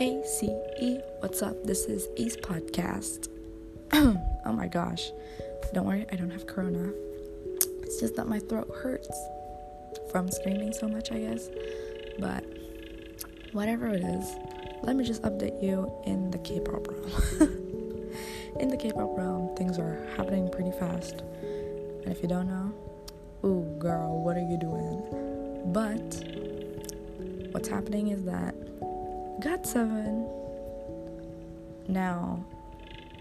A C E. What's up? This is Ace Podcast. oh my gosh. Don't worry, I don't have corona. It's just that my throat hurts from screaming so much, I guess. But whatever it is, let me just update you in the K pop realm. in the K pop realm, things are happening pretty fast. And if you don't know, ooh, girl, what are you doing? But what's happening is that GOT7 now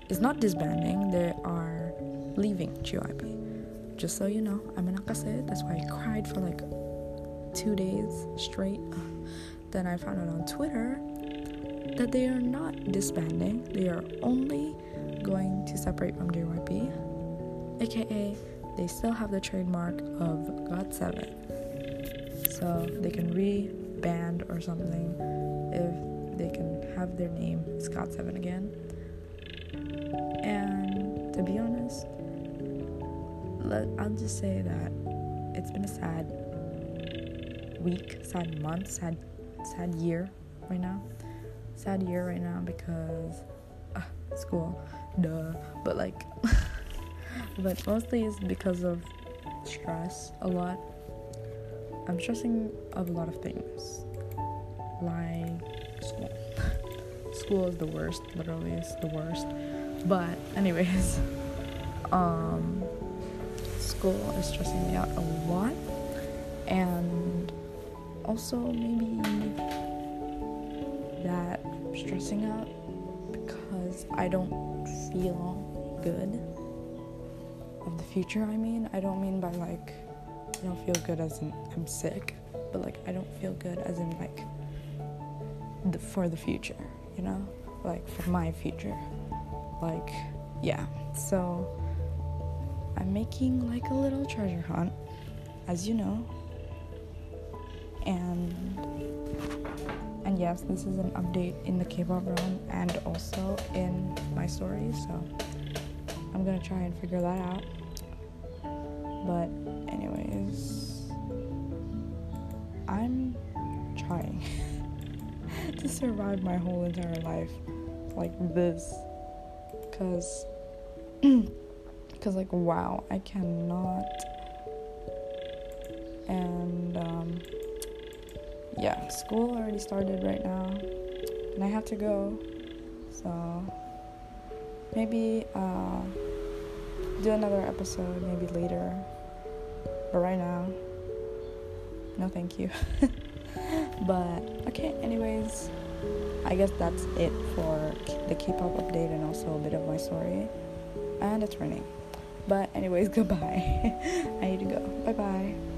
is not disbanding, they are leaving JYP. Just so you know, I'm in Ahgase, that's why I cried for like two days straight. Then I found out on Twitter that they are not disbanding, they are only going to separate from JYP, aka they still have the trademark of GOT7. So they can re-band or something if they can have their name GOT7 again. And to be honest, let, I'll just say that it's been a sad week, sad month, sad sad year right now. Sad year right now because uh, school, duh. But like, but mostly it's because of stress a lot. I'm stressing of a lot of things like. School is the worst, literally it's the worst. But anyways, um school is stressing me out a lot and also maybe that I'm stressing out because I don't feel good of the future I mean. I don't mean by like I don't feel good as in I'm sick, but like I don't feel good as in like the, for the future, you know? Like for my future. Like, yeah. So I'm making like a little treasure hunt, as you know. And and yes, this is an update in the K-pop realm and also in my story, so I'm gonna try and figure that out. But anyways, to survive my whole entire life like this. Because because like wow i cannot. And um yeah school already started right now and i have to go. So maybe uh do another episode maybe later. But right now no thank you But okay, anyways, I guess that's it for the K-pop update and also a bit of my story. And it's raining. But anyways, goodbye. I need to go. Bye bye.